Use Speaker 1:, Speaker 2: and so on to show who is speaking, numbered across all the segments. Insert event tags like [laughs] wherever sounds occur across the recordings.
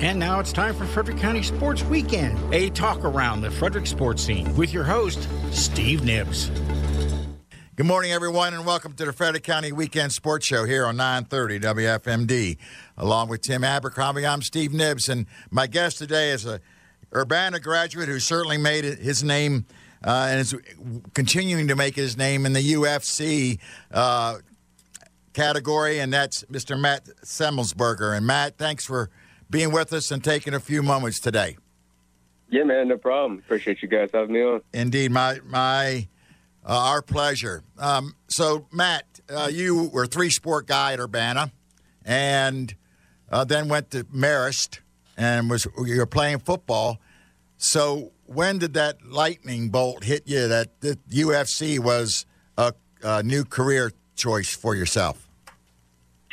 Speaker 1: And now it's time for Frederick County Sports Weekend, a talk around the Frederick sports scene with your host, Steve Nibbs.
Speaker 2: Good morning, everyone, and welcome to the Frederick County Weekend Sports Show here on 930 WFMD. Along with Tim Abercrombie, I'm Steve Nibbs, and my guest today is a Urbana graduate who certainly made his name uh, and is continuing to make his name in the UFC uh, category, and that's Mr. Matt Semelsberger. And Matt, thanks for being with us and taking a few moments today.
Speaker 3: Yeah, man, no problem. Appreciate you guys having me on.
Speaker 2: Indeed, my my uh, our pleasure. Um, so, Matt, uh, you were a three sport guy at Urbana, and uh, then went to Marist and was you were playing football. So, when did that lightning bolt hit you that the UFC was a, a new career choice for yourself?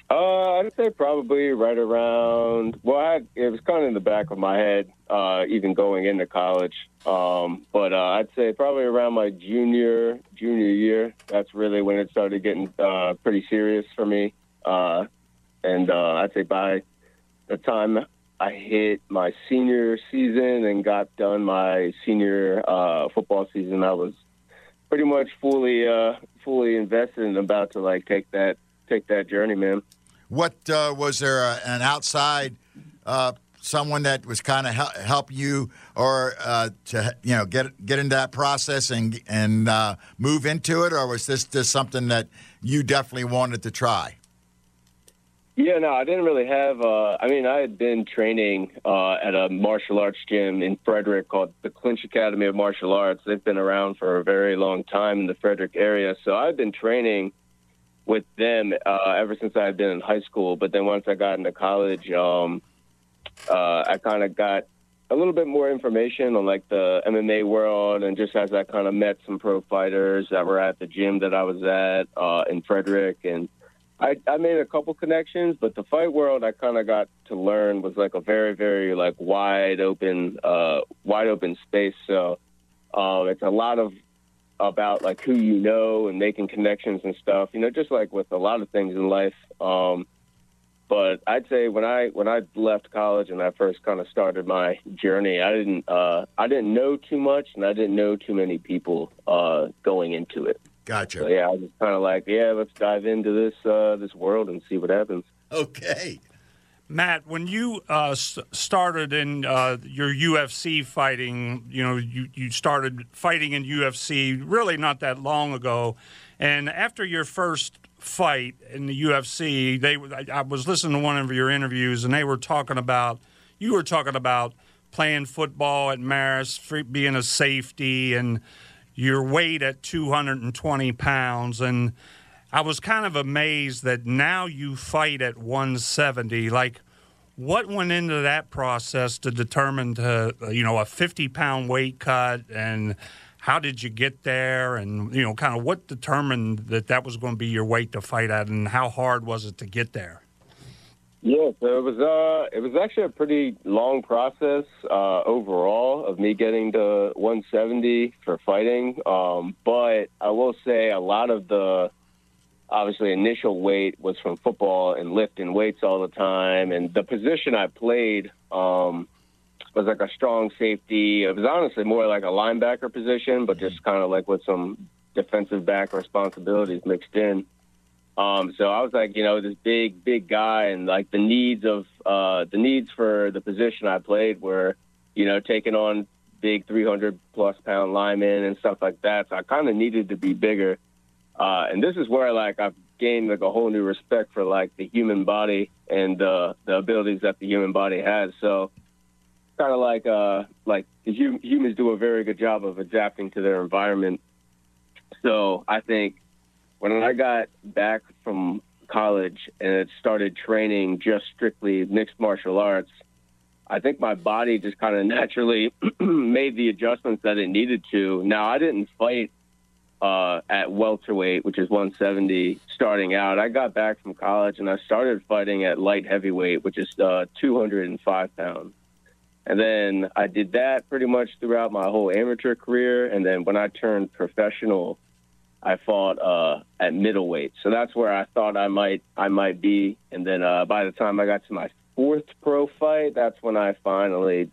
Speaker 3: Uh, I'd say probably right around. Well, I it was kind of in the back of my head, uh, even going into college. Um, but uh, I'd say probably around my junior junior year. That's really when it started getting uh, pretty serious for me. Uh, and uh, I'd say by the time I hit my senior season and got done my senior football season, I was pretty much fully fully invested and about to like take that take that journey, man.
Speaker 2: What uh, was there a, an outside uh, someone that was kind of help, help you or uh, to you know get get into that process and and uh, move into it, or was this just something that you definitely wanted to try?
Speaker 3: Yeah, no, I didn't really have. Uh, I mean, I had been training uh, at a martial arts gym in Frederick called the Clinch Academy of Martial Arts. They've been around for a very long time in the Frederick area, so I've been training with them uh, ever since I've been in high school. But then once I got into college, um, uh, I kind of got a little bit more information on like the MMA world, and just as I kind of met some pro fighters that were at the gym that I was at uh, in Frederick, and I, I made a couple connections. But the fight world, I kind of got to learn was like a very, very like wide open, uh, wide open space. So um, it's a lot of about like who you know and making connections and stuff. You know, just like with a lot of things in life. Um, but I'd say when I when I left college and I first kind of started my journey, I didn't uh, I didn't know too much and I didn't know too many people uh, going into it.
Speaker 2: Gotcha.
Speaker 3: So, yeah, I was kind of like, yeah, let's dive into this uh, this world and see what happens.
Speaker 2: Okay.
Speaker 4: Matt, when you uh, started in uh, your UFC fighting, you know, you, you started fighting in UFC really not that long ago. And after your first fight in the UFC, they I was listening to one of your interviews, and they were talking about you were talking about playing football at Marist, being a safety, and your weight at 220 pounds, and I was kind of amazed that now you fight at 170. Like, what went into that process to determine to you know a 50 pound weight cut? And how did you get there? And you know kind of what determined that that was going to be your weight to fight at and how hard was it to get there?
Speaker 3: Yeah so it was uh it was actually a pretty long process uh overall of me getting to 170 for fighting. Um but i will say a lot of the obviously initial weight was from football and lifting weights all the time. And the position I played um, was like a strong safety. It was honestly more like a linebacker position, but just kind of like with some defensive back responsibilities mixed in. Um, so I was like, you know, this big, big guy, and like the needs of uh, the needs for the position I played were, you know, taking on big 300 plus pound linemen and stuff like that. So I kind of needed to be bigger. Uh, and this is where like I've gained like a whole new respect for like the human body and uh, the abilities that the human body has. So kind of like uh, like hum- humans do a very good job of adapting to their environment. So I think when I got back from college and started training just strictly mixed martial arts, I think my body just kind of naturally [clears throat] made the adjustments that it needed to. Now I didn't fight uh, at welterweight, which is 170, starting out. I got back from college and I started fighting at light heavyweight, which is uh, 205 pounds. And then I did that pretty much throughout my whole amateur career. And then when I turned professional, I fought uh, at middleweight. So that's where I thought I might I might be. And then uh, by the time I got to my fourth pro fight, that's when I finally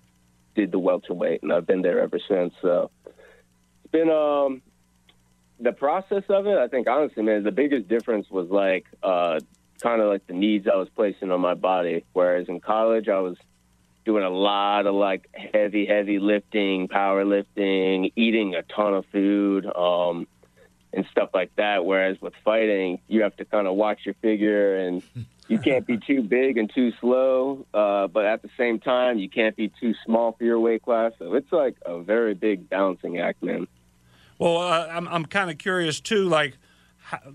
Speaker 3: did the welterweight, and I've been there ever since. So it's been um the process of it. I think honestly, man, the biggest difference was like uh kind of like the needs I was placing on my body. Whereas in college, I was doing a lot of like heavy, heavy lifting, powerlifting, eating a ton of food. Um, and stuff like that. Whereas with fighting, you have to kind of watch your figure and you can't be too big and too slow, uh, but at the same time, you can't be too small for your weight class. So it's like a very big balancing act, man.
Speaker 4: Well, uh, I'm I'm kind of curious too, like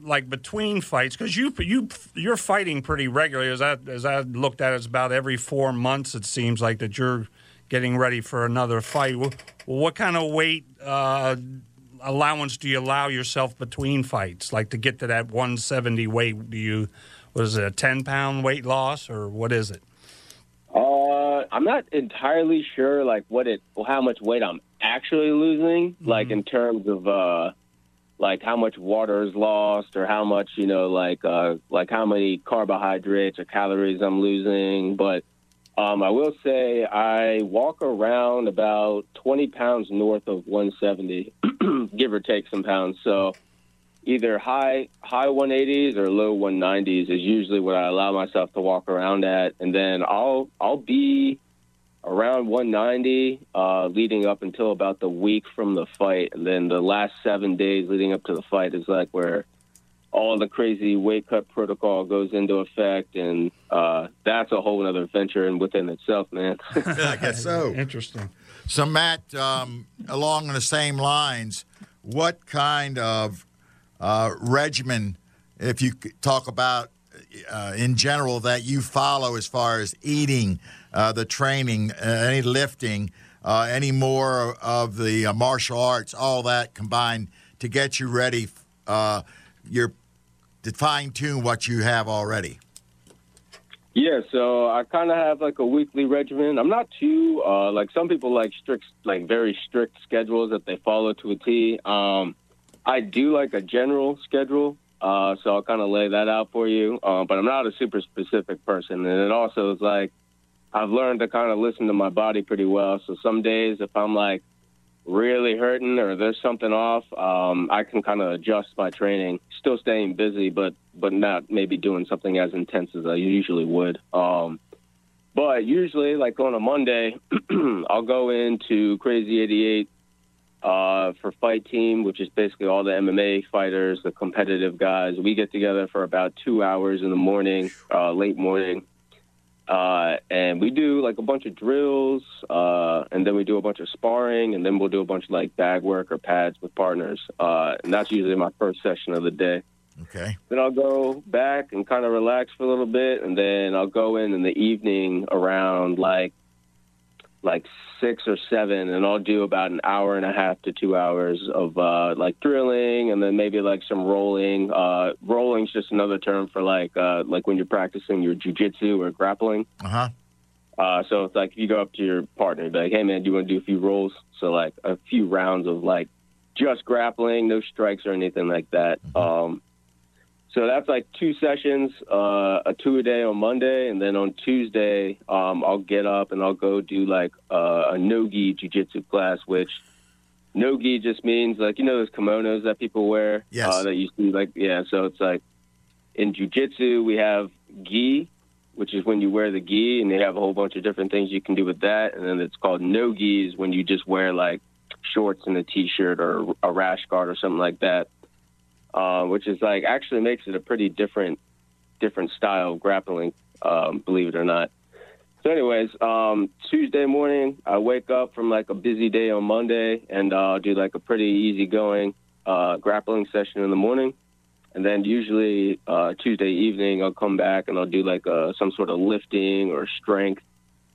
Speaker 4: like between fights, because you you you're fighting pretty regularly. As I as I looked at it, it's about every four months. It seems like that you're getting ready for another fight. Well, what kind of weight uh, allowance do you allow yourself between fights? Like to get to that 170 weight, do you, what is it, a 10 pound weight loss or what is it?
Speaker 3: Uh, I'm not entirely sure, like what it, how much weight I'm actually losing, mm-hmm. like in terms of, uh, like how much water is lost or how much, you know, like, uh, like how many carbohydrates or calories I'm losing. But um, I will say I walk around about 20 pounds north of 170, [clears throat] give or take some pounds. So either high high 180s or low 190s is usually what I allow myself to walk around at, and then I'll I'll be around 190 uh, leading up until about the week from the fight, and then the last seven days leading up to the fight is like where all the crazy weight cut protocol goes into effect, and uh, that's a whole other venture in within itself, man. [laughs] [laughs]
Speaker 2: I guess so.
Speaker 4: Interesting.
Speaker 2: So, Matt, um, along the same lines, what kind of uh, regimen, if you talk about uh, in general, that you follow as far as eating, uh, the training, uh, any lifting, uh, any more of the martial arts, all that combined to get you ready? your to fine tune what you have already?
Speaker 3: Yeah, so I kind of have like a weekly regimen. I'm not too uh, like some people like strict, like very strict schedules that they follow to a T. Um, I do like a general schedule, uh, so I'll kind of lay that out for you. Uh, but I'm not a super specific person, and it also is like I've learned to kind of listen to my body pretty well. So some days, if I'm like really hurting or there's something off, um, I can kind of adjust my training, still staying busy, but but not maybe doing something as intense as I usually would. Um, but usually, like on a Monday, [clears throat] I'll go into Crazy 88 uh, for Fight Team, which is basically all the MMA fighters, the competitive guys. We get together for about two hours in the morning, uh, late morning, uh, and we do like a bunch of drills, uh, and then we do a bunch of sparring, and then we'll do a bunch of like bag work or pads with partners. Uh, and that's usually my first session of the day.
Speaker 2: Okay.
Speaker 3: Then I'll go back and kind of relax for a little bit, and then I'll go in in the evening around like like six or seven, and I'll do about an hour and a half to two hours of uh, like drilling, and then maybe like some rolling. Uh, rolling's just another term for like uh, like when you're practicing your jujitsu or grappling.
Speaker 2: Uh-huh.
Speaker 3: Uh, so it's like you go up to your partner and be like, "Hey man, do you want to do a few rolls?" So like a few rounds of like just grappling, no strikes or anything like that. Mm-hmm. Um, so that's like two sessions, uh, a two a day on Monday, and then on Tuesday, um, I'll get up and I'll go do like uh, a no-gi jujitsu class, which no-gi just means like you know those kimonos that people wear,
Speaker 2: yes. uh,
Speaker 3: that you see like yeah. So it's like in jujitsu we have gi, which is when you wear the gi, and they have a whole bunch of different things you can do with that, and then it's called no-gi is when you just wear like shorts and a t-shirt or a rash guard or something like that uh, which is like actually makes it a pretty different different style of grappling, um, believe it or not. So, anyways, um, Tuesday morning, I wake up from like a busy day on Monday, and uh, I'll do like a pretty easygoing uh, grappling session in the morning, and then usually uh, Tuesday evening, I'll come back and I'll do like a, uh, some sort of lifting or strength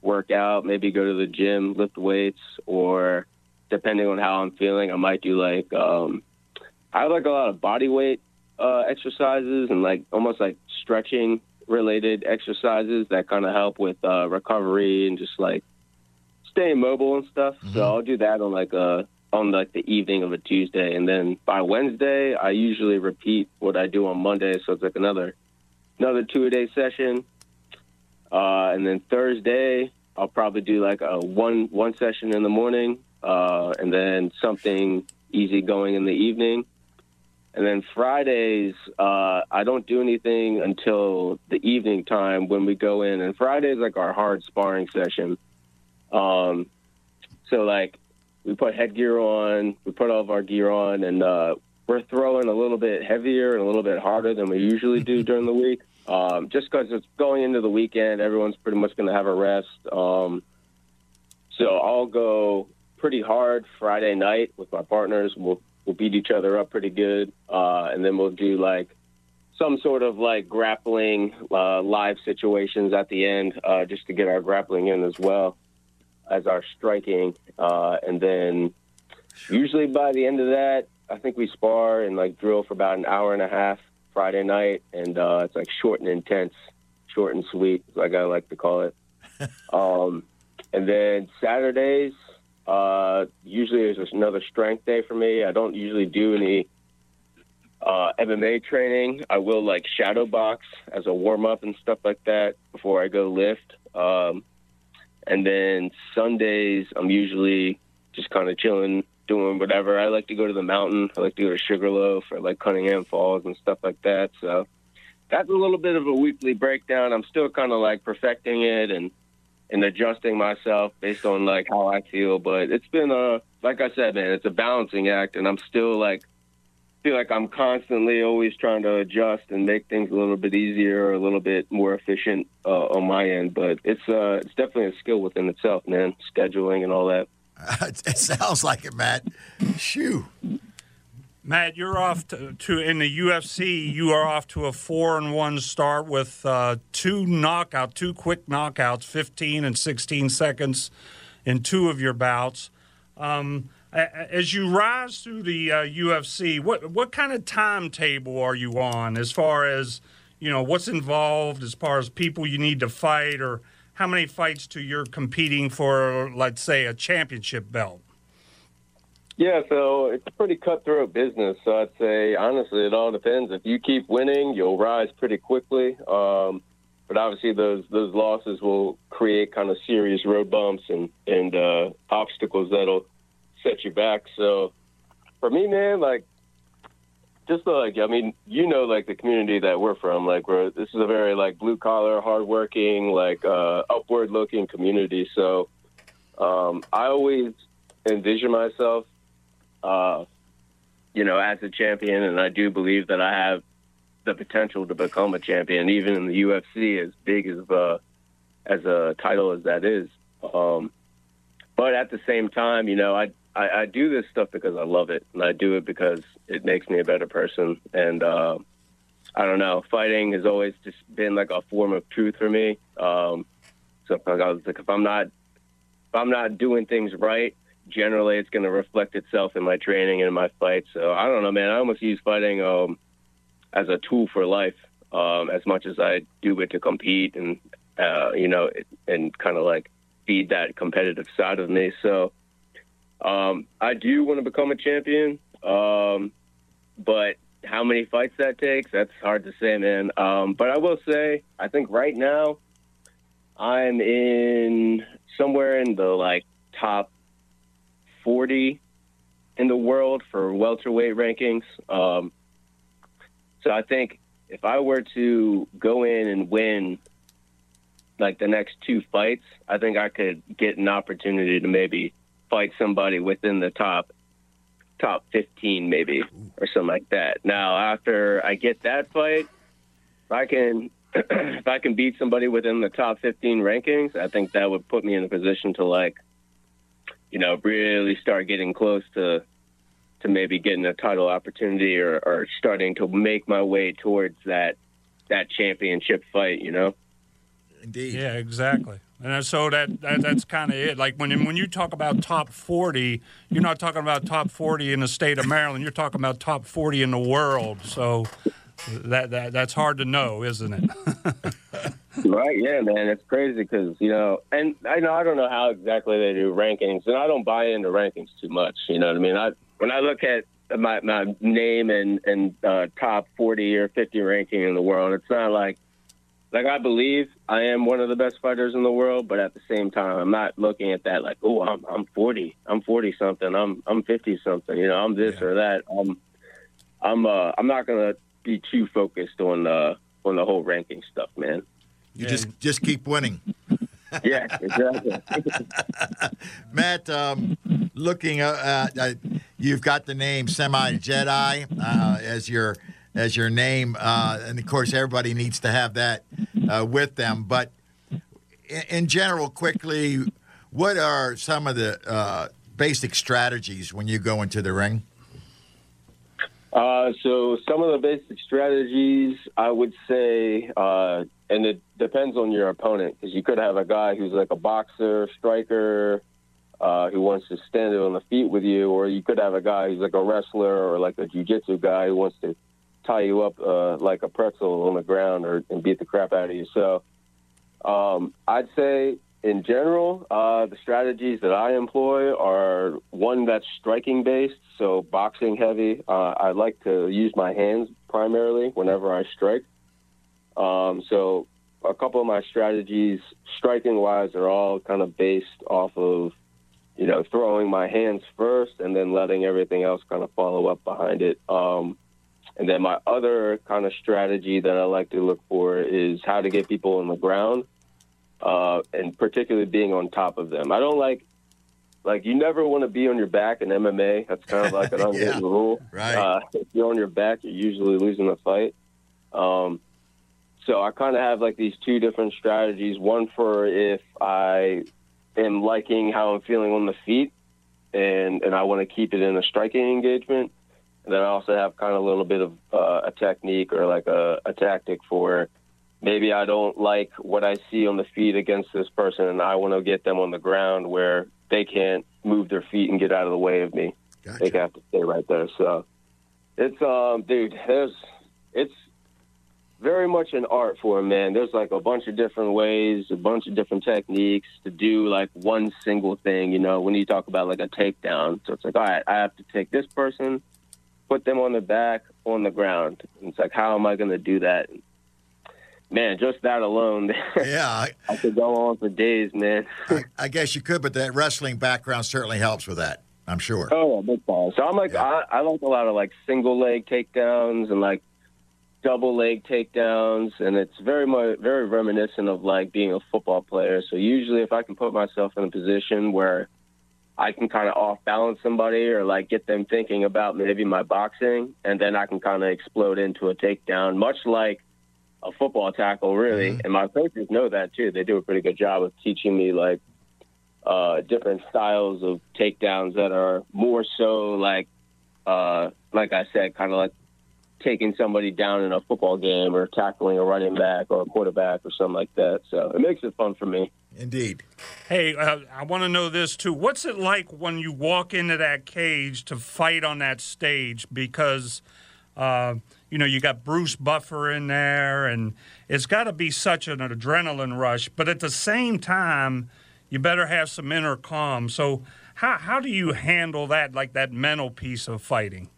Speaker 3: workout. Maybe go to the gym, lift weights, or depending on how I'm feeling, I might do like um, I like a lot of body weight uh, exercises and like almost like stretching related exercises that kind of help with uh, recovery and just like staying mobile and stuff. Mm-hmm. So I'll do that on like a uh, on like the evening of a Tuesday, and then by Wednesday I usually repeat what I do on Monday. So it's like another another two a day session. uh, and then Thursday I'll probably do like a one one session in the morning, uh, and then something easy going in the evening. And then Fridays, uh, I don't do anything until the evening time when we go in. And Fridays like our hard sparring session. Um, so like we put headgear on, we put all of our gear on, and uh, we're throwing a little bit heavier and a little bit harder than we usually do [laughs] during the week. Um, just because it's going into the weekend, everyone's pretty much going to have a rest. Um, so I'll go pretty hard Friday night with my partners. We'll we'll beat each other up pretty good, uh, and then we'll do like some sort of like grappling uh, live situations at the end, uh, just to get our grappling in as well as our striking, uh, and then usually by the end of that, I think we spar and like drill for about an hour and a half Friday night, and uh, it's like short and intense, short and sweet, like I like to call it. [laughs] um, and then Saturdays, uh, usually there's another strength day for me. I don't usually do any uh, MMA training. I will like shadow box as a warm up and stuff like that before I go lift. Um, and then Sundays, I'm usually just kind of chilling, doing whatever. I like to go to the mountain. I like to go to Sugarloaf or like Cunningham Falls and stuff like that. So that's a little bit of a weekly breakdown. I'm still kind of like perfecting it and and adjusting myself based on like how I feel. But it's been a like I said, man, it's a balancing act, and I'm still like feel like I'm constantly always trying to adjust and make things a little bit easier a little bit more efficient uh, on my end. But it's uh, it's definitely a skill within itself, man. Scheduling and all that. [laughs]
Speaker 2: it sounds like it, Matt. Shoo.
Speaker 4: Matt, you're off to, to, in the UFC. You are off to a four and one start with uh, two knockout, two quick knockouts, fifteen and sixteen seconds in two of your bouts. Um, as you rise through the uh, UFC, what what kind of timetable are you on as far as you know what's involved as far as people you need to fight or how many fights to you're competing for, let's say, a championship belt?
Speaker 3: Yeah, so it's a pretty cutthroat business. So I'd say honestly, it all depends. If you keep winning, you'll rise pretty quickly. Um, but obviously, those those losses will create kind of serious road bumps and and uh, obstacles that'll set you back. So for me, man, like just like I mean, you know, like the community that we're from, like we're this is a very like blue collar, hardworking, like uh, upward looking community. So um, I always envision myself uh, you know, as a champion, and I do believe that I have the potential to become a champion, even in the UFC, as big as uh, as a title as that is. Um, but at the same time, you know, I, I, I do this stuff because I love it, and I do it because it makes me a better person. And uh, I don't know, fighting has always just been like a form of truth for me. Um, so I was like, if I'm not if I'm not doing things right, generally it's going to reflect itself in my training and in my fights. So I don't know, man. I almost use fighting um, as a tool for life um, as much as I do it to compete and uh, you know and kind of like feed that competitive side of me. So um, I do want to become a champion, um, but how many fights that takes, that's hard to say, man. Um, but I will say, I think right now I'm in somewhere in the like top 40 in the world for welterweight rankings. Um, so I think if I were to go in and win like the next two fights, I think I could get an opportunity to maybe fight somebody within the top top 15 maybe or something like that. Now, after I get that fight, if I can [clears throat] if I can beat somebody within the top 15 rankings, I think that would put me in a position to like you know, really start getting close to to maybe getting a title opportunity or, or starting to make my way towards that that championship fight, you know.
Speaker 2: Indeed.
Speaker 4: Yeah, exactly. And so that, that that's kind of it. Like when when you talk about top forty, you're not talking about top forty in the state of Maryland. You're talking about top forty in the world. So that that that's hard to know, isn't it? [laughs]
Speaker 3: right? Yeah, man, it's crazy because you know, and I know I don't know how exactly they do rankings, and I don't buy into rankings too much. You know what I mean? I when I look at my my name and and uh, top forty or fifty ranking in the world, it's not like like I believe I am one of the best fighters in the world, but at the same time, I'm not looking at that like, oh, I'm I'm 40, I'm 40 something, I'm I'm 50 something, you know, I'm this yeah. or that. I'm I'm uh I'm not gonna be too focused on uh on the whole ranking stuff, man.
Speaker 2: You just just keep winning. [laughs]
Speaker 3: yeah, exactly. [laughs]
Speaker 2: Matt, um, looking uh, uh, you've got the name Semi Jedi uh, as your as your name, uh, and of course everybody needs to have that uh, with them. But in, in, general, quickly, what are some of the uh, basic strategies when you go into the ring?
Speaker 3: Uh, so some of the basic strategies, I would say, uh, and it depends on your opponent because you could have a guy who's like a boxer, striker, uh, who wants to stand on the feet with you, or you could have a guy who's like a wrestler or like a jiu-jitsu guy who wants to tie you up uh, like a pretzel on the ground or and beat the crap out of you. So um, I'd say in general, uh, the strategies that I employ are one that's striking based, so boxing heavy. Uh, I like to use my hands primarily whenever I strike. Um, so a couple of my strategies, striking wise, are all kind of based off of, you know, throwing my hands first and then letting everything else kind of follow up behind it. Um, and then my other kind of strategy that I like to look for is how to get people on the ground uh, and particularly being on top of them. I don't like like you never want to be on your back in MMA. That's kind of like an [laughs] unwritten yeah, rule.
Speaker 2: Right. Uh,
Speaker 3: if you're on your back, you're usually losing the fight. Um, so I kind of have like these two different strategies. One for if I am liking how I'm feeling on the feet, and and I want to keep it in a striking engagement. And then I also have kind of a little bit of uh, a technique or like a, a tactic for maybe I don't like what I see on the feet against this person, and I want to get them on the ground where they can't move their feet and get out of the way of me. Gotcha. They have to stay right there. So it's um, dude, there's it's very much an art for him, man. There's like a bunch of different ways, a bunch of different techniques to do like one single thing. You know, when you talk about like a takedown, so it's like, all right, I have to take this person, put them on the back on the ground. And it's like, how am I going to do that? Man, just that alone. [laughs]
Speaker 2: Yeah, I,
Speaker 3: could go on for days, man.
Speaker 2: I, I, guess you could, but that wrestling background certainly helps with that. I'm sure.
Speaker 3: Oh, big time. So I'm like, yeah. I, I like a lot of like single leg takedowns and like double leg takedowns, and it's very much very reminiscent of like being a football player. So usually, if I can put myself in a position where I can kind of off balance somebody or like get them thinking about maybe my boxing, and then I can kind of explode into a takedown, much like a football tackle, really. Mm-hmm. And my coaches know that too. They do a pretty good job of teaching me like uh, different styles of takedowns that are more so like, uh, like I said, kind of like taking somebody down in a football game or tackling a running back or a quarterback or something like that. So it makes it fun for me.
Speaker 2: Indeed.
Speaker 4: Hey, uh, I want to know this too. What's it like when you walk into that cage to fight on that stage? Because uh, you know, you got Bruce Buffer in there, and it's got to be such an adrenaline rush. But at the same time, you better have some inner calm. So, how how do you handle that, like that mental piece of fighting?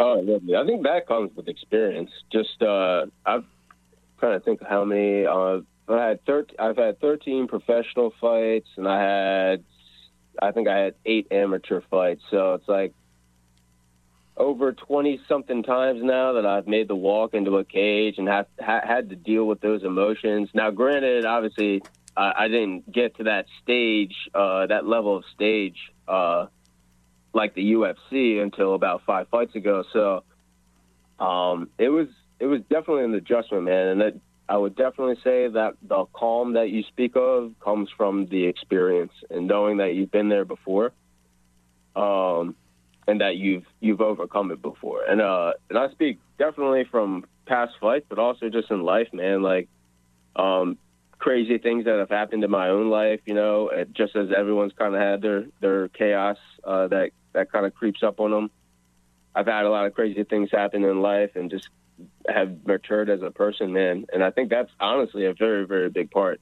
Speaker 3: Oh, I think that comes with experience. Just uh, I'm trying to think how many. Uh, I had 13, I've had 13 professional fights, and I had, I think I had eight amateur fights. So it's like over 20 something times now that I've made the walk into a cage and have ha- had to deal with those emotions. Now, granted, obviously, I didn't get to that stage, uh, that level of stage, uh, like the UFC until about five fights ago. So, um, it was, it was definitely an adjustment, man. And that, I would definitely say that the calm that you speak of comes from the experience and knowing that you've been there before. Um, and that you've you've overcome it before. And uh, and I speak definitely from past fights, but also just in life, man. Like, um, crazy things that have happened in my own life. You know, just as everyone's kind of had their their chaos uh, that that kind of creeps up on them. I've had a lot of crazy things happen in life, and just have matured as a person, man. And I think that's honestly a very very big part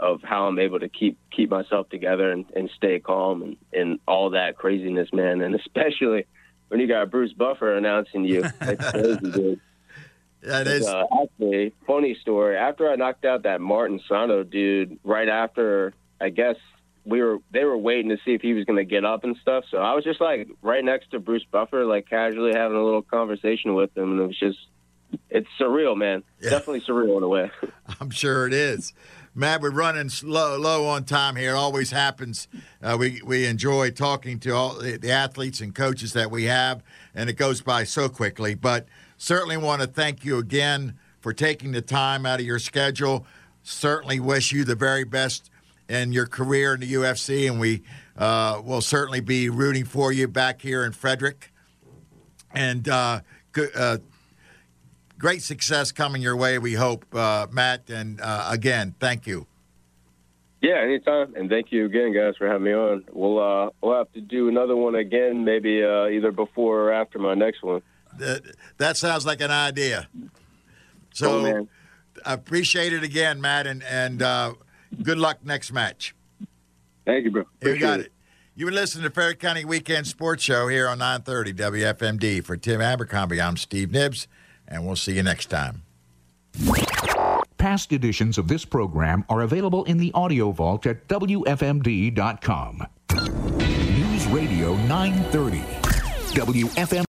Speaker 3: of how I'm able to keep keep myself together and, and stay calm and, and all that craziness, man. And especially when you got Bruce Buffer announcing you, [laughs] that's crazy, dude.
Speaker 2: That is
Speaker 3: uh, actually funny story. After I knocked out that Martin Sano dude, right after I guess we were they were waiting to see if he was going to get up and stuff. So I was just like right next to Bruce Buffer, like casually having a little conversation with him, and it was just it's surreal, man.
Speaker 2: Yeah.
Speaker 3: Definitely surreal in a way. [laughs]
Speaker 2: I'm sure it is. Matt, we're running slow, low on time here. It always happens. Uh, we we enjoy talking to all the, the athletes and coaches that we have, and it goes by so quickly. But certainly want to thank you again for taking the time out of your schedule. Certainly wish you the very best in your career in the UFC, and we uh, will certainly be rooting for you back here in Frederick. And uh, good, uh, great success coming your way, we hope, uh, Matt. And uh, again, thank you.
Speaker 3: Yeah, anytime. And thank you again, guys, for having me on. We'll uh, we'll have to do another one again, maybe uh, either before or after my next one.
Speaker 2: That, that sounds like an idea. So
Speaker 3: man.
Speaker 2: I appreciate it again, Matt, and, and uh, good luck next match.
Speaker 3: Thank you, bro.
Speaker 2: Here we got
Speaker 3: Appreciate
Speaker 2: it. You've been listening to Fair County Weekend Sports Show here on 930 WFMD. For Tim Abercrombie, I'm Steve Nibbs, and we'll see you next time.
Speaker 5: Past editions of this program are available in the audio vault at WFMD.com. News Radio 930. WFM.